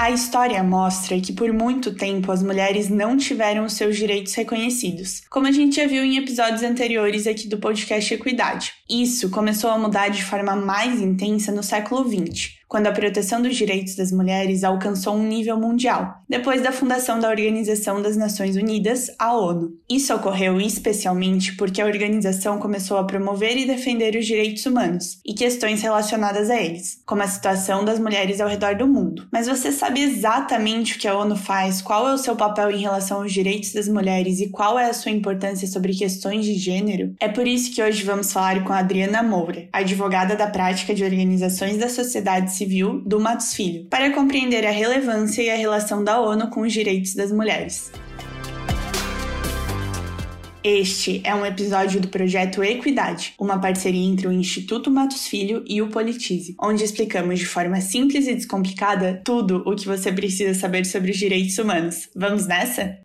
A história mostra que por muito tempo as mulheres não tiveram os seus direitos reconhecidos, como a gente já viu em episódios anteriores aqui do podcast Equidade. Isso começou a mudar de forma mais intensa no século XX, quando a proteção dos direitos das mulheres alcançou um nível mundial, depois da fundação da Organização das Nações Unidas, a ONU. Isso ocorreu especialmente porque a organização começou a promover e defender os direitos humanos e questões relacionadas a eles, como a situação das mulheres ao redor do mundo. Mas você sabe exatamente o que a ONU faz, qual é o seu papel em relação aos direitos das mulheres e qual é a sua importância sobre questões de gênero? É por isso que hoje vamos falar com a Adriana Moura, advogada da prática de organizações da sociedade Civil do Matos Filho, para compreender a relevância e a relação da ONU com os direitos das mulheres. Este é um episódio do projeto Equidade, uma parceria entre o Instituto Matos Filho e o Politize, onde explicamos de forma simples e descomplicada tudo o que você precisa saber sobre os direitos humanos. Vamos nessa?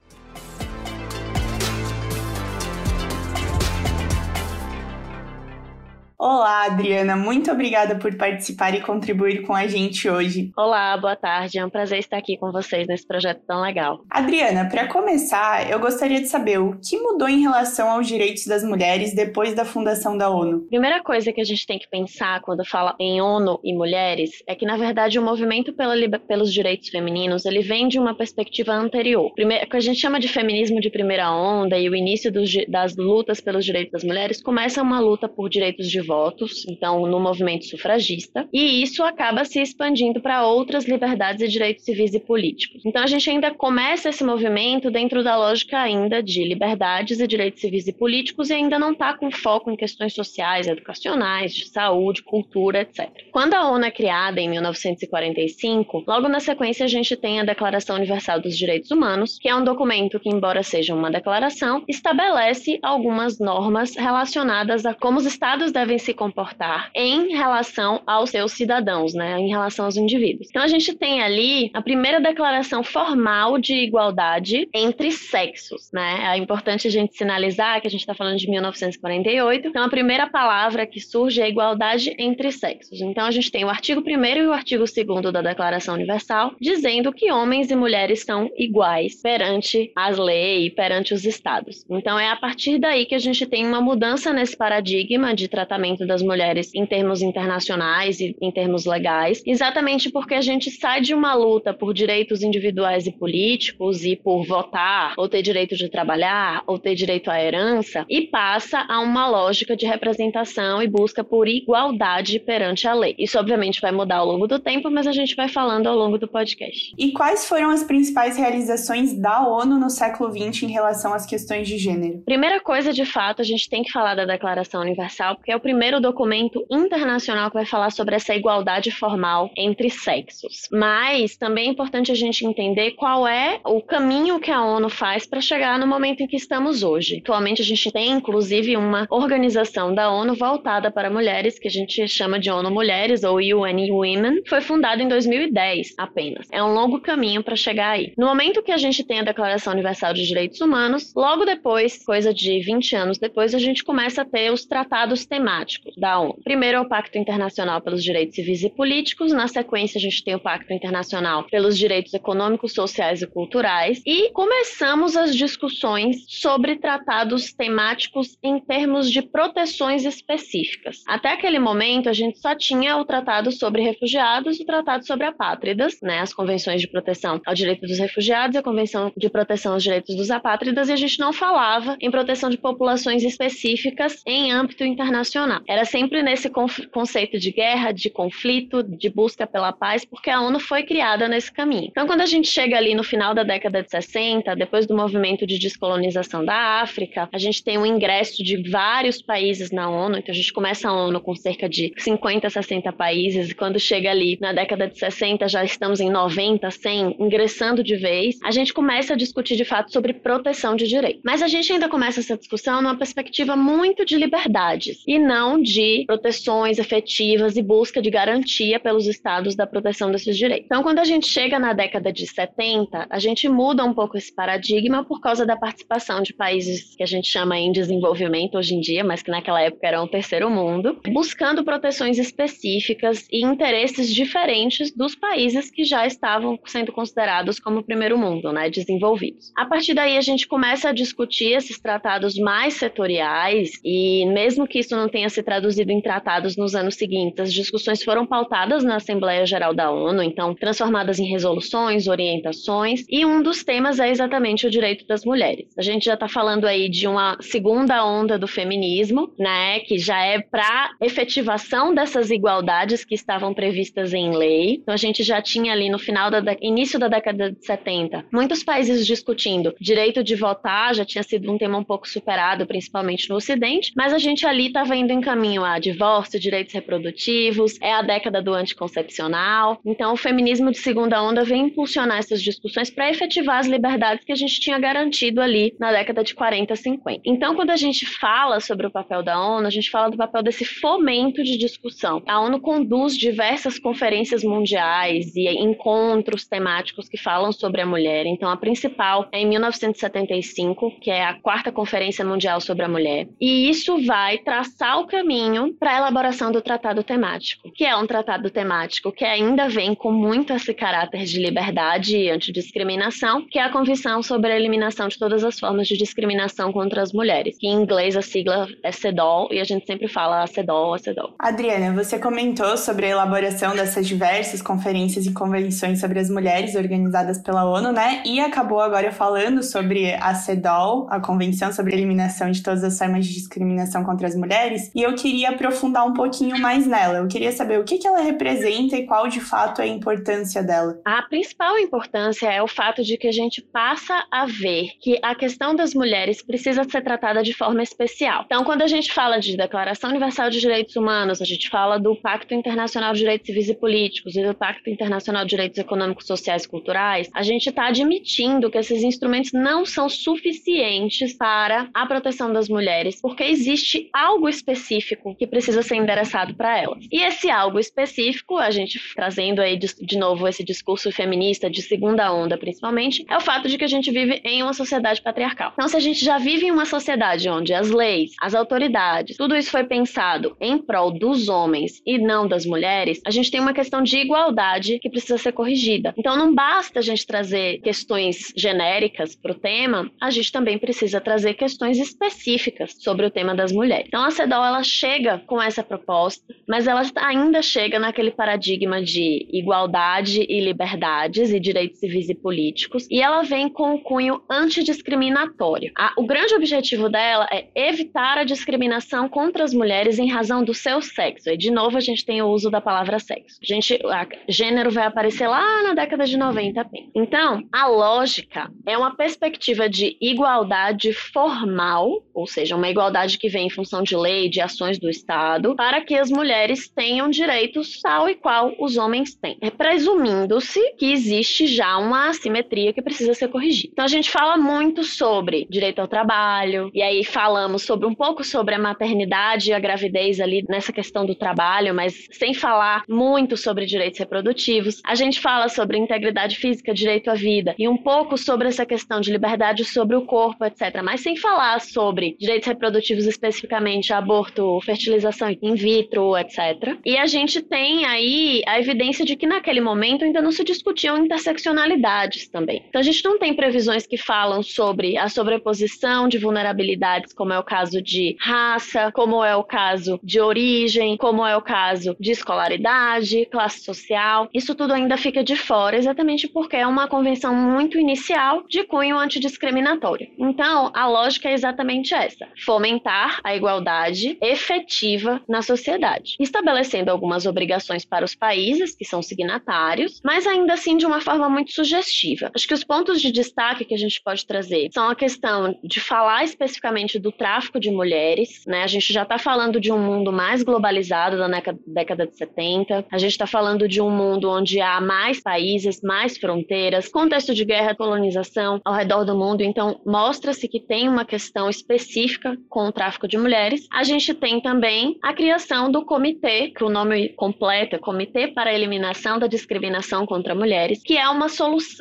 Olá, Adriana, muito obrigada por participar e contribuir com a gente hoje. Olá, boa tarde. É um prazer estar aqui com vocês nesse projeto tão legal. Adriana, para começar, eu gostaria de saber o que mudou em relação aos direitos das mulheres depois da fundação da ONU. Primeira coisa que a gente tem que pensar quando fala em ONU e mulheres é que, na verdade, o movimento pela, pelos direitos femininos ele vem de uma perspectiva anterior. Primeiro, que a gente chama de feminismo de primeira onda e o início dos, das lutas pelos direitos das mulheres começa uma luta por direitos de votos, então no movimento sufragista, e isso acaba se expandindo para outras liberdades e direitos civis e políticos. Então a gente ainda começa esse movimento dentro da lógica ainda de liberdades e direitos civis e políticos e ainda não está com foco em questões sociais, educacionais, de saúde, cultura, etc. Quando a ONU é criada em 1945, logo na sequência a gente tem a Declaração Universal dos Direitos Humanos, que é um documento que, embora seja uma declaração, estabelece algumas normas relacionadas a como os estados devem se comportar em relação aos seus cidadãos, né, em relação aos indivíduos. Então a gente tem ali a primeira declaração formal de igualdade entre sexos, né? É importante a gente sinalizar que a gente está falando de 1948. Então a primeira palavra que surge é igualdade entre sexos. Então a gente tem o artigo 1 e o artigo 2 da Declaração Universal dizendo que homens e mulheres são iguais perante as leis, perante os estados. Então é a partir daí que a gente tem uma mudança nesse paradigma de tratamento das mulheres em termos internacionais e em termos legais, exatamente porque a gente sai de uma luta por direitos individuais e políticos e por votar, ou ter direito de trabalhar, ou ter direito à herança, e passa a uma lógica de representação e busca por igualdade perante a lei. Isso, obviamente, vai mudar ao longo do tempo, mas a gente vai falando ao longo do podcast. E quais foram as principais realizações da ONU no século XX em relação às questões de gênero? Primeira coisa, de fato, a gente tem que falar da Declaração Universal, porque é o primeiro primeiro documento internacional que vai falar sobre essa igualdade formal entre sexos. Mas também é importante a gente entender qual é o caminho que a ONU faz para chegar no momento em que estamos hoje. Atualmente a gente tem inclusive uma organização da ONU voltada para mulheres que a gente chama de ONU Mulheres ou UN Women. Foi fundada em 2010 apenas. É um longo caminho para chegar aí. No momento que a gente tem a Declaração Universal de Direitos Humanos, logo depois, coisa de 20 anos depois, a gente começa a ter os tratados temáticos da ONU. Primeiro é o Pacto Internacional pelos Direitos Civis e Políticos, na sequência a gente tem o Pacto Internacional pelos Direitos Econômicos, Sociais e Culturais e começamos as discussões sobre tratados temáticos em termos de proteções específicas. Até aquele momento a gente só tinha o Tratado sobre Refugiados e o Tratado sobre Apátridas, né, as convenções de proteção ao direito dos refugiados e a Convenção de proteção aos direitos dos apátridas e a gente não falava em proteção de populações específicas em âmbito internacional. Funcionar. Era sempre nesse conceito de guerra, de conflito, de busca pela paz, porque a ONU foi criada nesse caminho. Então, quando a gente chega ali no final da década de 60, depois do movimento de descolonização da África, a gente tem um ingresso de vários países na ONU, então a gente começa a ONU com cerca de 50, 60 países, e quando chega ali na década de 60, já estamos em 90, 100, ingressando de vez, a gente começa a discutir de fato sobre proteção de direitos. Mas a gente ainda começa essa discussão numa perspectiva muito de liberdades e não de proteções efetivas e busca de garantia pelos estados da proteção desses direitos. Então, quando a gente chega na década de 70, a gente muda um pouco esse paradigma por causa da participação de países que a gente chama em desenvolvimento hoje em dia, mas que naquela época eram o terceiro mundo, buscando proteções específicas e interesses diferentes dos países que já estavam sendo considerados como primeiro mundo, né, desenvolvidos. A partir daí a gente começa a discutir esses tratados mais setoriais e mesmo que isso não tenha se traduzido em tratados nos anos seguintes, as discussões foram pautadas na Assembleia Geral da ONU, então transformadas em resoluções, orientações, e um dos temas é exatamente o direito das mulheres. A gente já está falando aí de uma segunda onda do feminismo, né, que já é para efetivação dessas igualdades que estavam previstas em lei. Então a gente já tinha ali no final da início da década de 70, muitos países discutindo direito de votar, já tinha sido um tema um pouco superado, principalmente no Ocidente, mas a gente ali estava indo em caminho a divórcio, direitos reprodutivos, é a década do anticoncepcional. Então o feminismo de segunda onda vem impulsionar essas discussões para efetivar as liberdades que a gente tinha garantido ali na década de 40, 50. Então quando a gente fala sobre o papel da ONU, a gente fala do papel desse fomento de discussão. A ONU conduz diversas conferências mundiais e encontros temáticos que falam sobre a mulher. Então, a principal é em 1975, que é a quarta Conferência Mundial sobre a Mulher. E isso vai traçar o caminho para a elaboração do tratado temático, que é um tratado temático que ainda vem com muito esse caráter de liberdade e antidiscriminação, que é a Convenção sobre a Eliminação de Todas as Formas de Discriminação contra as Mulheres, que em inglês a sigla é CEDAW e a gente sempre fala CEDAW, CEDAW. Adriana, você comentou sobre a elaboração dessas diversas conferências e convenções sobre as mulheres organizadas pela ONU, né? E acabou agora falando sobre a CEDAW, a Convenção sobre a Eliminação de Todas as Formas de Discriminação contra as Mulheres, e eu queria aprofundar um pouquinho mais nela. Eu queria saber o que, que ela representa e qual de fato é a importância dela. A principal importância é o fato de que a gente passa a ver que a questão das mulheres precisa ser tratada de forma especial. Então, quando a gente fala de Declaração Universal de Direitos Humanos, a gente fala do Pacto Internacional de Direitos Civis e Políticos e do Pacto Internacional de Direitos Econômicos, Sociais e Culturais, a gente está admitindo que esses instrumentos não são suficientes para a proteção das mulheres, porque existe algo específico que precisa ser endereçado para elas. E esse algo específico, a gente trazendo aí de, de novo esse discurso feminista de segunda onda, principalmente, é o fato de que a gente vive em uma sociedade patriarcal. Então, se a gente já vive em uma sociedade onde as leis, as autoridades, tudo isso foi pensado em prol dos homens e não das mulheres, a gente tem uma questão de igualdade que precisa ser corrigida. Então não basta a gente trazer questões genéricas para o tema, a gente também precisa trazer questões específicas sobre o tema das mulheres. Então a CEDAW ela chega com essa proposta, mas ela ainda chega naquele paradigma de igualdade e liberdades e direitos civis e políticos, e ela vem com o cunho antidiscriminatório. A, o grande objetivo dela é evitar a discriminação contra as mulheres em razão do seu sexo. E de novo a gente tem o uso da palavra sexo. A gente, a, gênero vai aparecer lá na década de 90 Então, a lógica é uma perspectiva de igualdade formal, ou seja, uma igualdade que vem em função de lei, de ações do Estado, para que as mulheres tenham direitos tal e qual os homens têm. É presumindo-se que existe já uma assimetria que precisa ser corrigida. Então, a gente fala muito sobre direito ao trabalho, e aí falamos sobre um pouco sobre a maternidade e a gravidez ali nessa questão do trabalho, mas sem falar muito sobre direitos reprodutivos. A gente fala sobre integridade física, direito à vida e um pouco sobre essa questão de liberdade sobre o corpo, etc. Mas sem falar sobre direitos reprodutivos especificamente, aborto, fertilização in vitro, etc. E a gente tem aí a evidência de que naquele momento ainda não se discutiam interseccionalidades também. Então a gente não tem previsões que falam sobre a sobreposição de vulnerabilidades, como é o caso de raça, como é o caso de origem, como é o caso de escolaridade, classe social. Isso tudo ainda fica de fora, exatamente porque é uma convenção muito inicial de cunho antidiscriminatório. Então, a lógica é exatamente essa: fomentar a igualdade, efetiva na sociedade, estabelecendo algumas obrigações para os países que são signatários, mas ainda assim de uma forma muito sugestiva. Acho que os pontos de destaque que a gente pode trazer são a questão de falar especificamente do tráfico de mulheres, né? A gente já está falando de um mundo mais globalizado da década de 70, a gente está falando de um mundo onde há mais países, mais fronteiras, contexto de guerra, colonização ao redor do mundo, então mostra-se que tem uma questão específica com o tráfico de mulheres. A gente tem também a criação do comitê, que o nome completo é Comitê para a Eliminação da Discriminação contra Mulheres, que é uma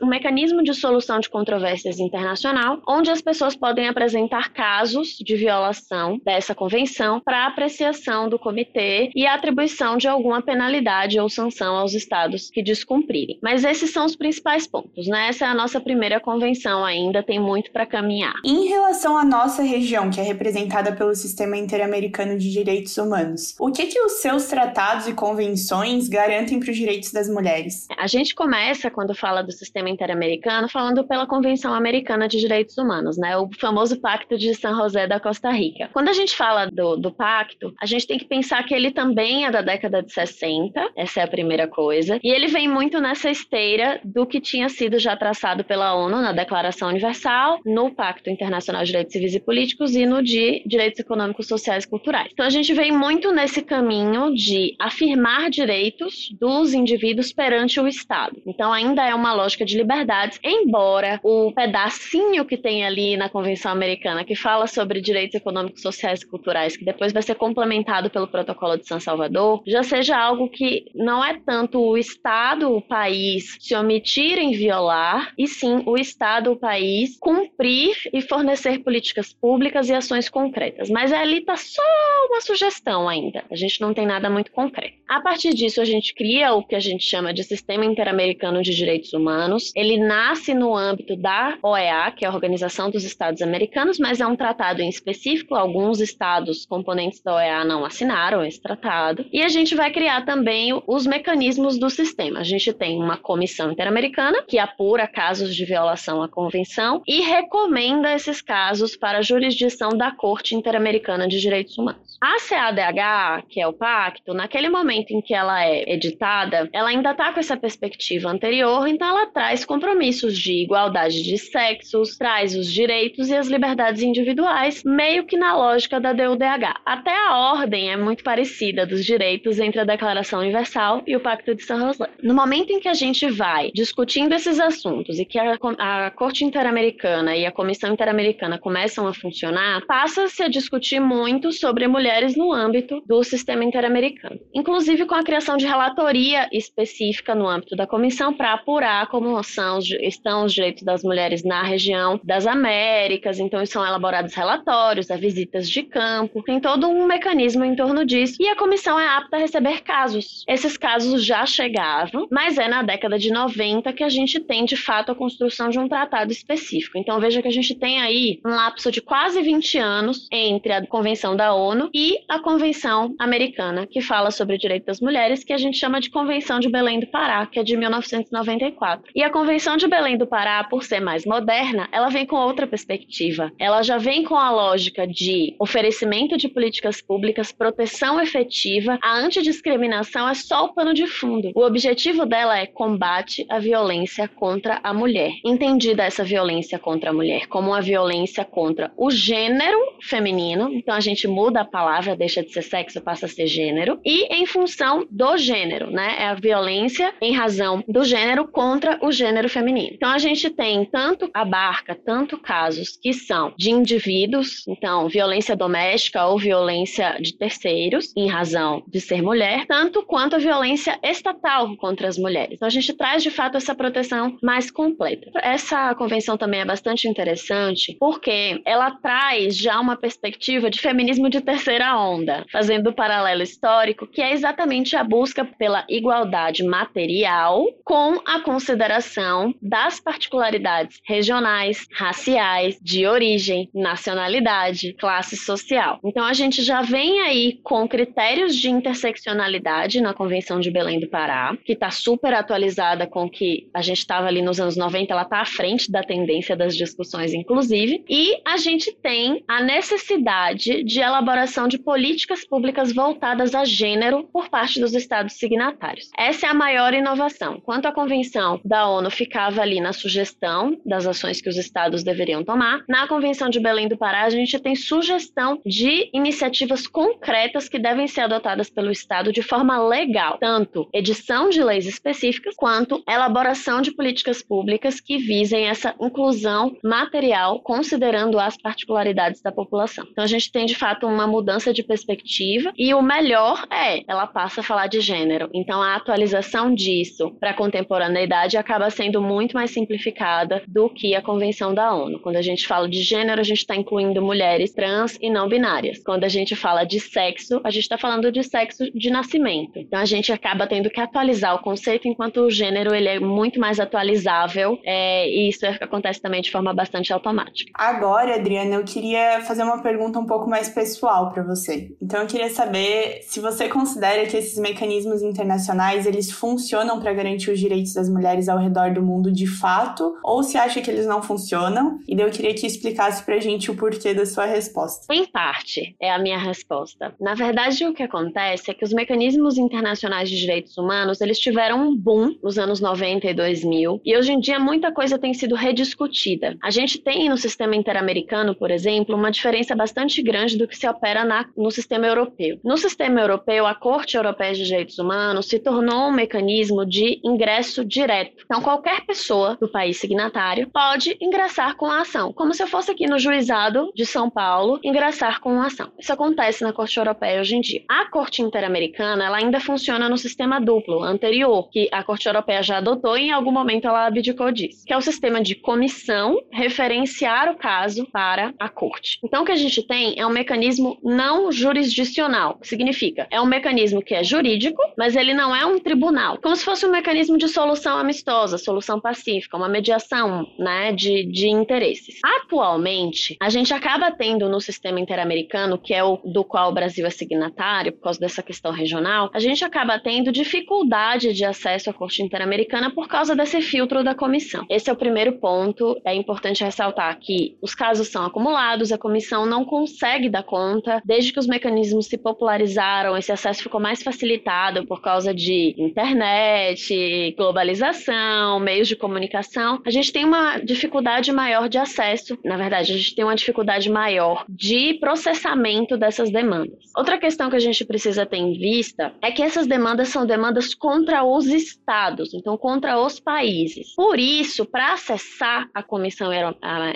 um mecanismo de solução de controvérsias internacional, onde as pessoas podem apresentar casos de violação dessa convenção para apreciação do comitê e atribuição de alguma penalidade ou sanção aos estados que descumprirem. Mas esses são os principais pontos, né? Essa é a nossa primeira convenção ainda, tem muito para caminhar. Em relação à nossa região, que é representada pelo Sistema Interamericano de Direitos Humanos, o que que os seus tratados e convenções garantem para os direitos das mulheres? A gente começa quando fala do Sistema Interamericano falando pela Convenção Americana de Direitos Humanos, né? O famoso Pacto de San José da Costa Rica. Quando a gente fala do, do pacto, a gente tem que pensar que ele também é da década de 60, essa é a primeira coisa, e ele vem muito nessa esteira do que tinha sido já traçado pela ONU na Declaração Universal, no Pacto Internacional de Direitos Civis e Políticos e no de Direitos Econômicos, Sociais Culturais. Então a gente vem muito nesse caminho de afirmar direitos dos indivíduos perante o Estado. Então ainda é uma lógica de liberdades, embora o pedacinho que tem ali na Convenção Americana que fala sobre direitos econômicos, sociais e culturais, que depois vai ser complementado pelo Protocolo de São Salvador, já seja algo que não é tanto o Estado, o país se omitir em violar, e sim o Estado, o país cumprir e fornecer políticas públicas e ações concretas. Mas ali está só uma sugestão ainda. A gente não tem nada muito concreto. A partir disso, a gente cria o que a gente chama de Sistema Interamericano de Direitos Humanos. Ele nasce no âmbito da OEA, que é a Organização dos Estados Americanos, mas é um tratado em específico. Alguns estados componentes da OEA não assinaram esse tratado. E a gente vai criar também os mecanismos do sistema. A gente tem uma comissão interamericana que apura casos de violação à convenção e recomenda esses casos para a jurisdição da Corte Interamericana de Direitos Humanos. A CADH, que é o pacto, naquele momento em que ela é editada, ela ainda está com essa perspectiva anterior, então ela traz compromissos de igualdade de sexos, traz os direitos e as liberdades individuais, meio que na lógica da DUDH. Até a ordem é muito parecida dos direitos entre a Declaração Universal e o Pacto de São José. No momento em que a gente vai discutindo esses assuntos e que a, a Corte Interamericana e a Comissão Interamericana começam a funcionar, passa-se a discutir muito sobre mulheres no âmbito do sistema interamericano, inclusive com a criação de relatoria específica no âmbito da comissão para apurar como são, estão os direitos das mulheres na região das Américas, então são elaborados relatórios, há visitas de campo, tem todo um mecanismo em torno disso e a comissão é apta a receber casos. Esses casos já chegavam, mas é na década de 90 que a gente tem de fato a construção de um tratado específico. Então veja que a gente tem aí um lapso de quase 20 anos entre a Convenção da ONU e a Convenção Americana, que fala sobre o direito das mulheres, que a gente chama de Convenção de Belém do Pará, que é de 1994. E a Convenção de Belém do Pará, por ser mais moderna, ela vem com outra perspectiva. Ela já vem com a lógica de oferecimento de políticas públicas, proteção efetiva, a antidiscriminação é só o pano de fundo. O objetivo dela é combate à violência contra a mulher. Entendida essa violência contra a mulher como uma violência contra o gênero feminino, então a gente muda a palavra, deixa de ser sexo, passa a ser gênero, e em função do gênero, né? É a violência em razão do gênero contra o gênero feminino. Então a gente tem tanto abarca tanto casos que são de indivíduos, então violência doméstica ou violência de terceiros em razão de ser mulher, tanto quanto a violência estatal contra as mulheres. Então a gente traz de fato essa proteção mais completa. Essa convenção também é bastante interessante porque ela traz já uma perspectiva de feminismo de terceira onda, fazendo o paralelo histórico, que é exatamente a busca pela igualdade material com a consideração das particularidades regionais, raciais, de origem, nacionalidade, classe social. Então a gente já vem aí com critérios de interseccionalidade na Convenção de Belém do Pará, que está super atualizada com que a gente estava ali nos anos 90, ela está à frente da tendência das discussões, inclusive, e a gente tem a necessidade de elaborar elaboração de políticas públicas voltadas a gênero por parte dos estados signatários. Essa é a maior inovação. Quanto à convenção da ONU ficava ali na sugestão das ações que os estados deveriam tomar, na convenção de Belém do Pará a gente tem sugestão de iniciativas concretas que devem ser adotadas pelo estado de forma legal, tanto edição de leis específicas quanto elaboração de políticas públicas que visem essa inclusão material, considerando as particularidades da população. Então a gente tem de fato uma mudança de perspectiva e o melhor é, ela passa a falar de gênero. Então a atualização disso para a contemporaneidade acaba sendo muito mais simplificada do que a convenção da ONU. Quando a gente fala de gênero, a gente está incluindo mulheres trans e não binárias. Quando a gente fala de sexo, a gente está falando de sexo de nascimento. Então a gente acaba tendo que atualizar o conceito, enquanto o gênero ele é muito mais atualizável é, e isso acontece também de forma bastante automática. Agora, Adriana, eu queria fazer uma pergunta um pouco mais pessoal para você. Então eu queria saber se você considera que esses mecanismos internacionais eles funcionam para garantir os direitos das mulheres ao redor do mundo de fato, ou se acha que eles não funcionam. E daí eu queria que explicasse pra gente o porquê da sua resposta. Em parte, é a minha resposta. Na verdade, o que acontece é que os mecanismos internacionais de direitos humanos, eles tiveram um boom nos anos 90 e 2000, e hoje em dia muita coisa tem sido rediscutida. A gente tem no sistema interamericano, por exemplo, uma diferença bastante grande do que se opera na, no sistema europeu. No sistema europeu, a Corte Europeia de Direitos Humanos se tornou um mecanismo de ingresso direto. Então, qualquer pessoa do país signatário pode ingressar com a ação, como se eu fosse aqui no juizado de São Paulo ingressar com uma ação. Isso acontece na Corte Europeia hoje em dia. A Corte Interamericana, ela ainda funciona no sistema duplo anterior, que a Corte Europeia já adotou e em algum momento ela abdicou disso, que é o sistema de comissão referenciar o caso para a Corte. Então, o que a gente tem é um mecanismo não jurisdicional, significa é um mecanismo que é jurídico, mas ele não é um tribunal, como se fosse um mecanismo de solução amistosa, solução pacífica, uma mediação né, de, de interesses. Atualmente, a gente acaba tendo no sistema interamericano, que é o do qual o Brasil é signatário, por causa dessa questão regional, a gente acaba tendo dificuldade de acesso à Corte Interamericana por causa desse filtro da comissão. Esse é o primeiro ponto. É importante ressaltar que os casos são acumulados, a comissão não consegue dar conta. Desde que os mecanismos se popularizaram, esse acesso ficou mais facilitado por causa de internet, globalização, meios de comunicação. A gente tem uma dificuldade maior de acesso na verdade, a gente tem uma dificuldade maior de processamento dessas demandas. Outra questão que a gente precisa ter em vista é que essas demandas são demandas contra os estados, então contra os países. Por isso, para acessar a Comissão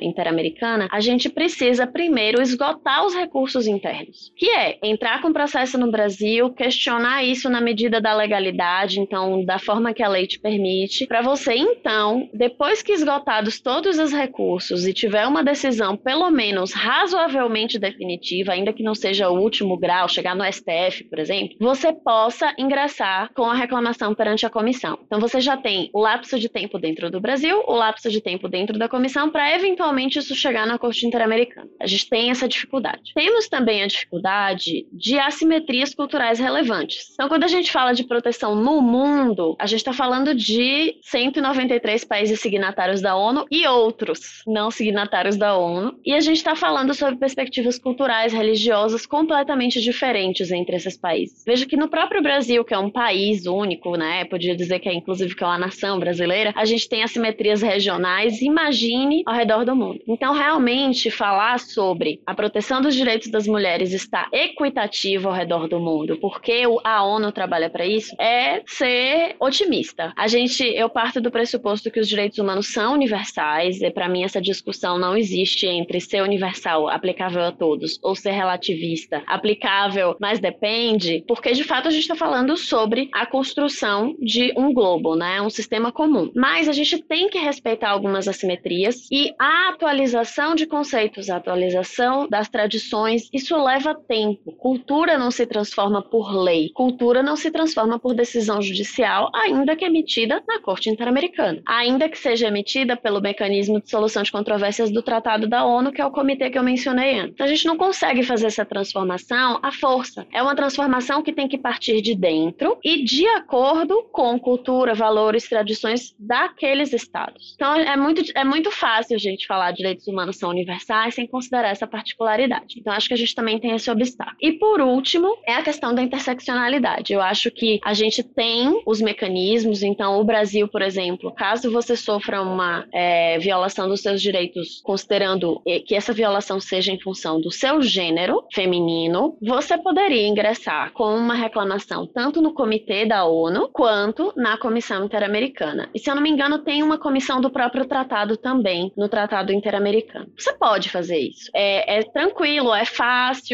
Interamericana, a gente precisa primeiro esgotar os recursos internos, que é entrar com processo no Brasil, questionar isso na medida da legalidade, então da forma que a lei te permite, para você então, depois que esgotados todos os recursos e tiver uma decisão, pelo menos razoavelmente definitiva, ainda que não seja o último grau, chegar no STF, por exemplo, você possa ingressar com a reclamação perante a comissão. Então você já tem o lapso de tempo dentro do Brasil, o lapso de tempo dentro da comissão, para eventualmente isso chegar na Corte Interamericana. A gente tem essa dificuldade. Temos também a dificuldade de assimetrias culturais relevantes. Então, quando a gente fala de proteção no mundo, a gente está falando de 193 países signatários da ONU e outros não signatários da ONU, e a gente está falando sobre perspectivas culturais, religiosas completamente diferentes entre esses países. Veja que no próprio Brasil, que é um país único, né, podia dizer que é inclusive que é uma nação brasileira, a gente tem assimetrias regionais, imagine ao redor do mundo. Então, realmente falar sobre a proteção dos direitos das mulheres está equitativo ao redor do mundo, porque a ONU trabalha para isso, é ser otimista. A gente, eu parto do pressuposto que os direitos humanos são universais, e para mim essa discussão não existe entre ser universal, aplicável a todos, ou ser relativista, aplicável, mas depende, porque de fato a gente está falando sobre a construção de um globo, né? Um sistema comum. Mas a gente tem que respeitar algumas assimetrias e a atualização de conceitos, a atualização das tradições, isso leva tempo. Cultura não se transforma por lei, cultura não se transforma por decisão judicial, ainda que emitida na Corte Interamericana, ainda que seja emitida pelo mecanismo de solução de controvérsias do Tratado da ONU, que é o comitê que eu mencionei antes. A gente não consegue fazer essa transformação à força. É uma transformação que tem que partir de dentro e de acordo com cultura, valores, tradições daqueles estados. Então, é muito, é muito fácil a gente falar de direitos humanos são universais sem considerar essa particularidade. Então, acho que gente também tem esse obstáculo. E por último, é a questão da interseccionalidade. Eu acho que a gente tem os mecanismos, então o Brasil, por exemplo, caso você sofra uma é, violação dos seus direitos, considerando que essa violação seja em função do seu gênero feminino, você poderia ingressar com uma reclamação tanto no comitê da ONU quanto na Comissão Interamericana. E se eu não me engano, tem uma comissão do próprio tratado também, no Tratado Interamericano. Você pode fazer isso. É, é tranquilo, é fácil,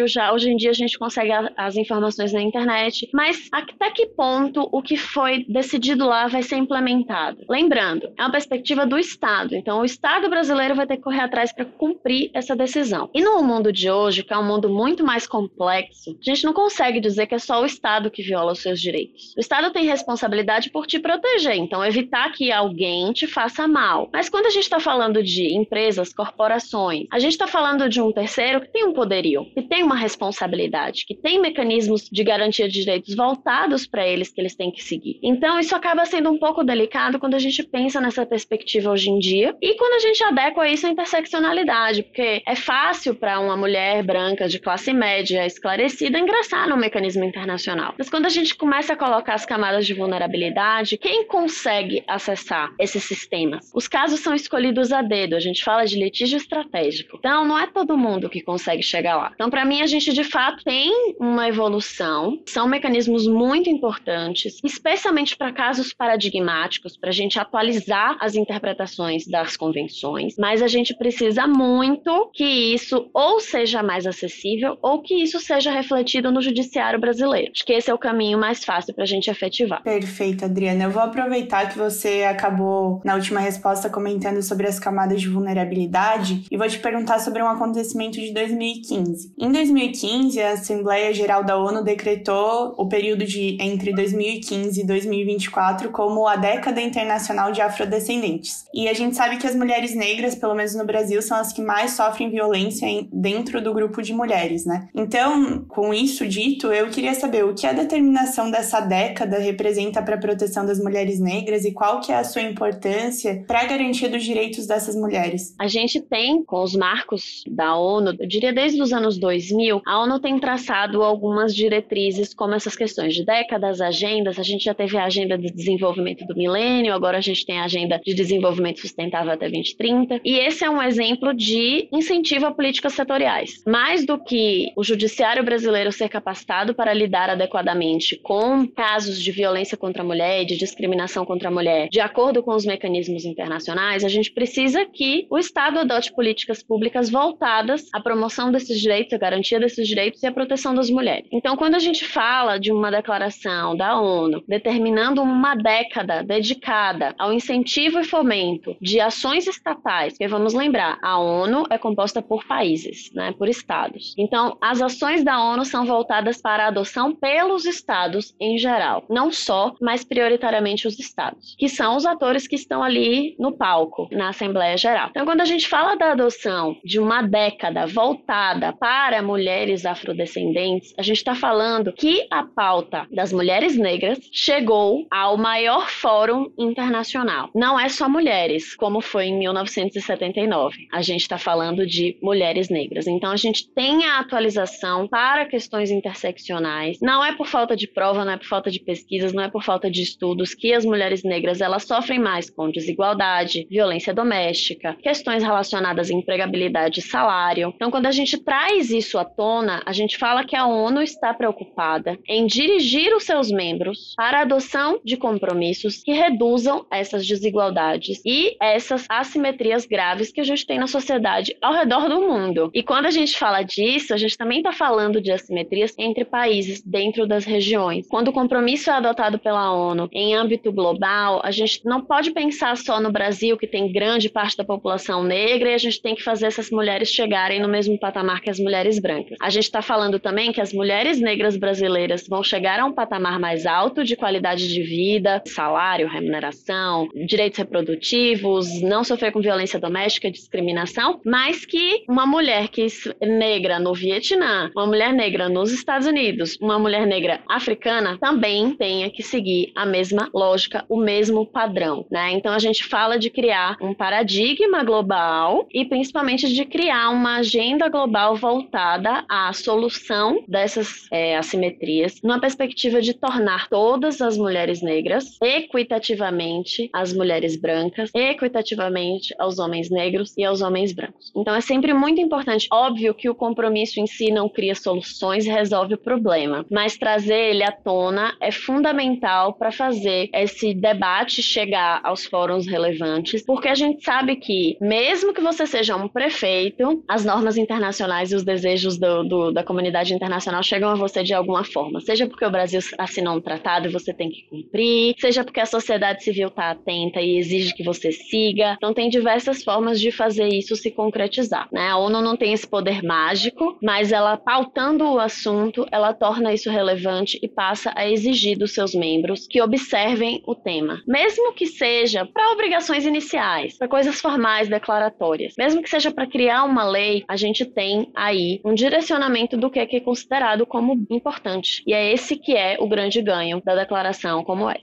já hoje em dia a gente consegue a, as informações na internet, mas até que ponto o que foi decidido lá vai ser implementado? Lembrando, é uma perspectiva do Estado, então o Estado brasileiro vai ter que correr atrás para cumprir essa decisão. E no mundo de hoje, que é um mundo muito mais complexo, a gente não consegue dizer que é só o Estado que viola os seus direitos. O Estado tem responsabilidade por te proteger, então evitar que alguém te faça mal. Mas quando a gente está falando de empresas, corporações, a gente está falando de um terceiro que tem um poderio, que tem uma responsabilidade, que tem mecanismos de garantia de direitos voltados para eles que eles têm que seguir. Então isso acaba sendo um pouco delicado quando a gente pensa nessa perspectiva hoje em dia e quando a gente adequa isso à interseccionalidade, porque é fácil para uma mulher branca de classe média esclarecida ingressar no mecanismo internacional. Mas quando a gente começa a colocar as camadas de vulnerabilidade, quem consegue acessar esses sistemas? Os casos são escolhidos a dedo, a gente fala de litígio estratégico. Então, não é todo mundo que consegue chegar lá. Então, para mim, a gente de fato tem uma evolução, são mecanismos muito importantes, especialmente para casos paradigmáticos, para a gente atualizar as interpretações das convenções, mas a gente precisa muito que isso ou seja mais acessível ou que isso seja refletido no judiciário brasileiro. Acho que esse é o caminho mais fácil para a gente efetivar. Perfeito, Adriana. Eu vou aproveitar que você acabou na última resposta comentando sobre as camadas de vulnerabilidade e vou te perguntar sobre um acontecimento de 2015. Em 2015, a Assembleia Geral da ONU decretou o período de entre 2015 e 2024 como a década internacional de afrodescendentes. E a gente sabe que as mulheres negras, pelo menos no Brasil, são as que mais sofrem violência dentro do grupo de mulheres, né? Então, com isso dito, eu queria saber o que a determinação dessa década representa para a proteção das mulheres negras e qual que é a sua importância para a garantia dos direitos dessas mulheres. A gente tem, com os marcos da ONU, eu diria desde os anos 2000, a ONU tem traçado algumas diretrizes como essas questões de décadas, agendas, a gente já teve a agenda de desenvolvimento do milênio, agora a gente tem a agenda de desenvolvimento sustentável até 2030, e esse é um exemplo de incentivo a políticas setoriais. Mais do que o judiciário brasileiro ser capacitado para lidar adequadamente com casos de violência contra a mulher e de discriminação contra a mulher, de acordo com os mecanismos internacionais, a gente precisa que o Estado adote políticas públicas voltadas à promoção desses direitos, à garantia desses direitos e à proteção das mulheres. Então, quando a gente fala de uma declaração da ONU determinando uma década dedicada ao incentivo e fomento de ações estatais, porque vamos lembrar, a ONU é composta por países, né, por estados. Então, as ações da ONU são voltadas para a adoção pelos estados em geral, não só, mas prioritariamente os estados, que são os atores que estão ali no palco, na Assembleia Geral. Então, quando a gente fala da adoção de uma década voltada para mulheres afrodescendentes, a gente está falando que a pauta das mulheres negras chegou ao maior fórum internacional. Não é só mulheres, como foi em 1979. A gente está falando de mulheres negras. Então, a gente tem a atualização para questões interseccionais. Não é por falta de prova, não é por falta de pesquisas, não é por falta de estudos que as mulheres negras elas sofrem mais com desigualdade, violência doméstica, questões relacionadas à empregabilidade e salário. Então, quando a gente traz isso à tona, a gente fala que a ONU está preocupada em dirigir os seus membros para a adoção de compromissos que reduzam essas desigualdades e essas assimetrias graves que a gente tem na sociedade ao redor do mundo. E quando a gente fala disso, a gente também está falando de assimetrias entre países dentro das regiões. Quando o compromisso é adotado pela ONU em âmbito global, a gente não pode pensar só no Brasil, que tem grande parte da população negra, e a gente tem que fazer essas mulheres chegarem no mesmo patamar que as mulheres brancas. A gente está falando também que as mulheres negras brasileiras vão chegar a um patamar mais alto de qualidade de vida, salário, remuneração, direitos reprodutivos, não sofrer com violência doméstica, discriminação, mas que uma mulher que é negra no Vietnã, uma mulher negra nos Estados Unidos, uma mulher negra africana também tenha que seguir a mesma lógica, o mesmo padrão, né? Então a gente fala de criar um paradigma global e principalmente de criar uma agenda global voltada voltada à solução dessas é, assimetrias, numa perspectiva de tornar todas as mulheres negras equitativamente as mulheres brancas, equitativamente aos homens negros e aos homens brancos. Então é sempre muito importante, óbvio que o compromisso em si não cria soluções e resolve o problema, mas trazer ele à tona é fundamental para fazer esse debate chegar aos fóruns relevantes, porque a gente sabe que mesmo que você seja um prefeito, as normas internacionais e os desejos do, do, da comunidade internacional chegam a você de alguma forma, seja porque o Brasil assinou um tratado e você tem que cumprir, seja porque a sociedade civil está atenta e exige que você siga. Então tem diversas formas de fazer isso se concretizar. Né? A ONU não tem esse poder mágico, mas ela pautando o assunto, ela torna isso relevante e passa a exigir dos seus membros que observem o tema, mesmo que seja para obrigações iniciais, para coisas formais, declaratórias, mesmo que seja para criar uma lei, a gente tem aí um direcionamento do que é, que é considerado como importante. E é esse que é o grande ganho da declaração como é.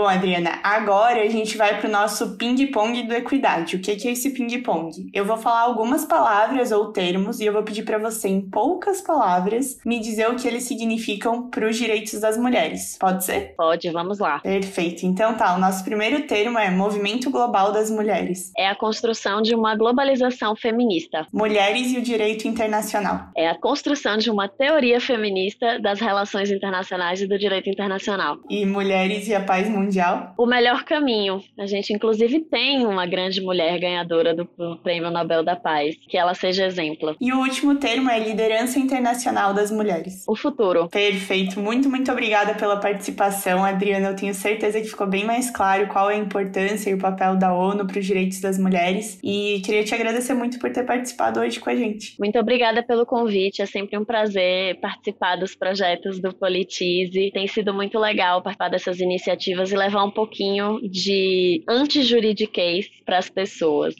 Bom, Adriana, agora a gente vai para o nosso ping-pong do Equidade. O que é esse ping-pong? Eu vou falar algumas palavras ou termos e eu vou pedir para você, em poucas palavras, me dizer o que eles significam para os direitos das mulheres. Pode ser? Pode, vamos lá. Perfeito. Então tá, o nosso primeiro termo é Movimento Global das Mulheres. É a construção de uma globalização feminista. Mulheres e o direito internacional. É a construção de uma teoria feminista das relações internacionais e do direito internacional. E mulheres e a paz mundial mundial? O melhor caminho. A gente, inclusive, tem uma grande mulher ganhadora do Prêmio Nobel da Paz, que ela seja exemplo. E o último termo é liderança internacional das mulheres. O futuro. Perfeito. Muito, muito obrigada pela participação, Adriana. Eu tenho certeza que ficou bem mais claro qual é a importância e o papel da ONU para os direitos das mulheres. E queria te agradecer muito por ter participado hoje com a gente. Muito obrigada pelo convite. É sempre um prazer participar dos projetos do Politize. Tem sido muito legal participar dessas iniciativas e levar um pouquinho de antijuridiquês para as pessoas.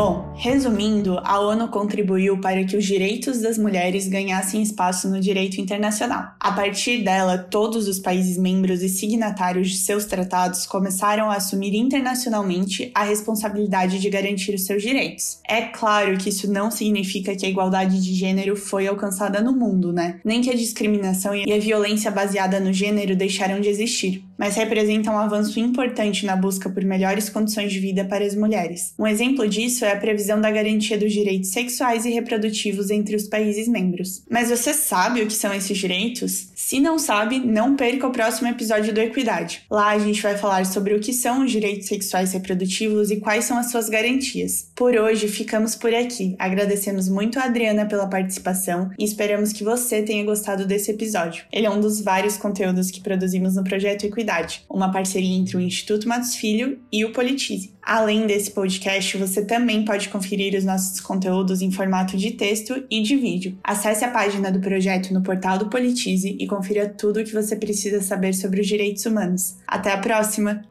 Bom, resumindo, a ONU contribuiu para que os direitos das mulheres ganhassem espaço no direito internacional. A partir dela, todos os países membros e signatários de seus tratados começaram a assumir internacionalmente a responsabilidade de garantir os seus direitos. É claro que isso não significa que a igualdade de gênero foi alcançada no mundo, né? Nem que a discriminação e a violência baseada no gênero deixaram de existir, mas representam um avanço importante na busca por melhores condições de vida para as mulheres. Um exemplo disso isso é a previsão da garantia dos direitos sexuais e reprodutivos entre os países membros. Mas você sabe o que são esses direitos? Se não sabe, não perca o próximo episódio do Equidade. Lá a gente vai falar sobre o que são os direitos sexuais e reprodutivos e quais são as suas garantias. Por hoje ficamos por aqui. Agradecemos muito a Adriana pela participação e esperamos que você tenha gostado desse episódio. Ele é um dos vários conteúdos que produzimos no projeto Equidade, uma parceria entre o Instituto Matos Filho e o Politize. Além desse podcast, você também pode conferir os nossos conteúdos em formato de texto e de vídeo. Acesse a página do projeto no portal do Politize e confira tudo o que você precisa saber sobre os direitos humanos. Até a próxima!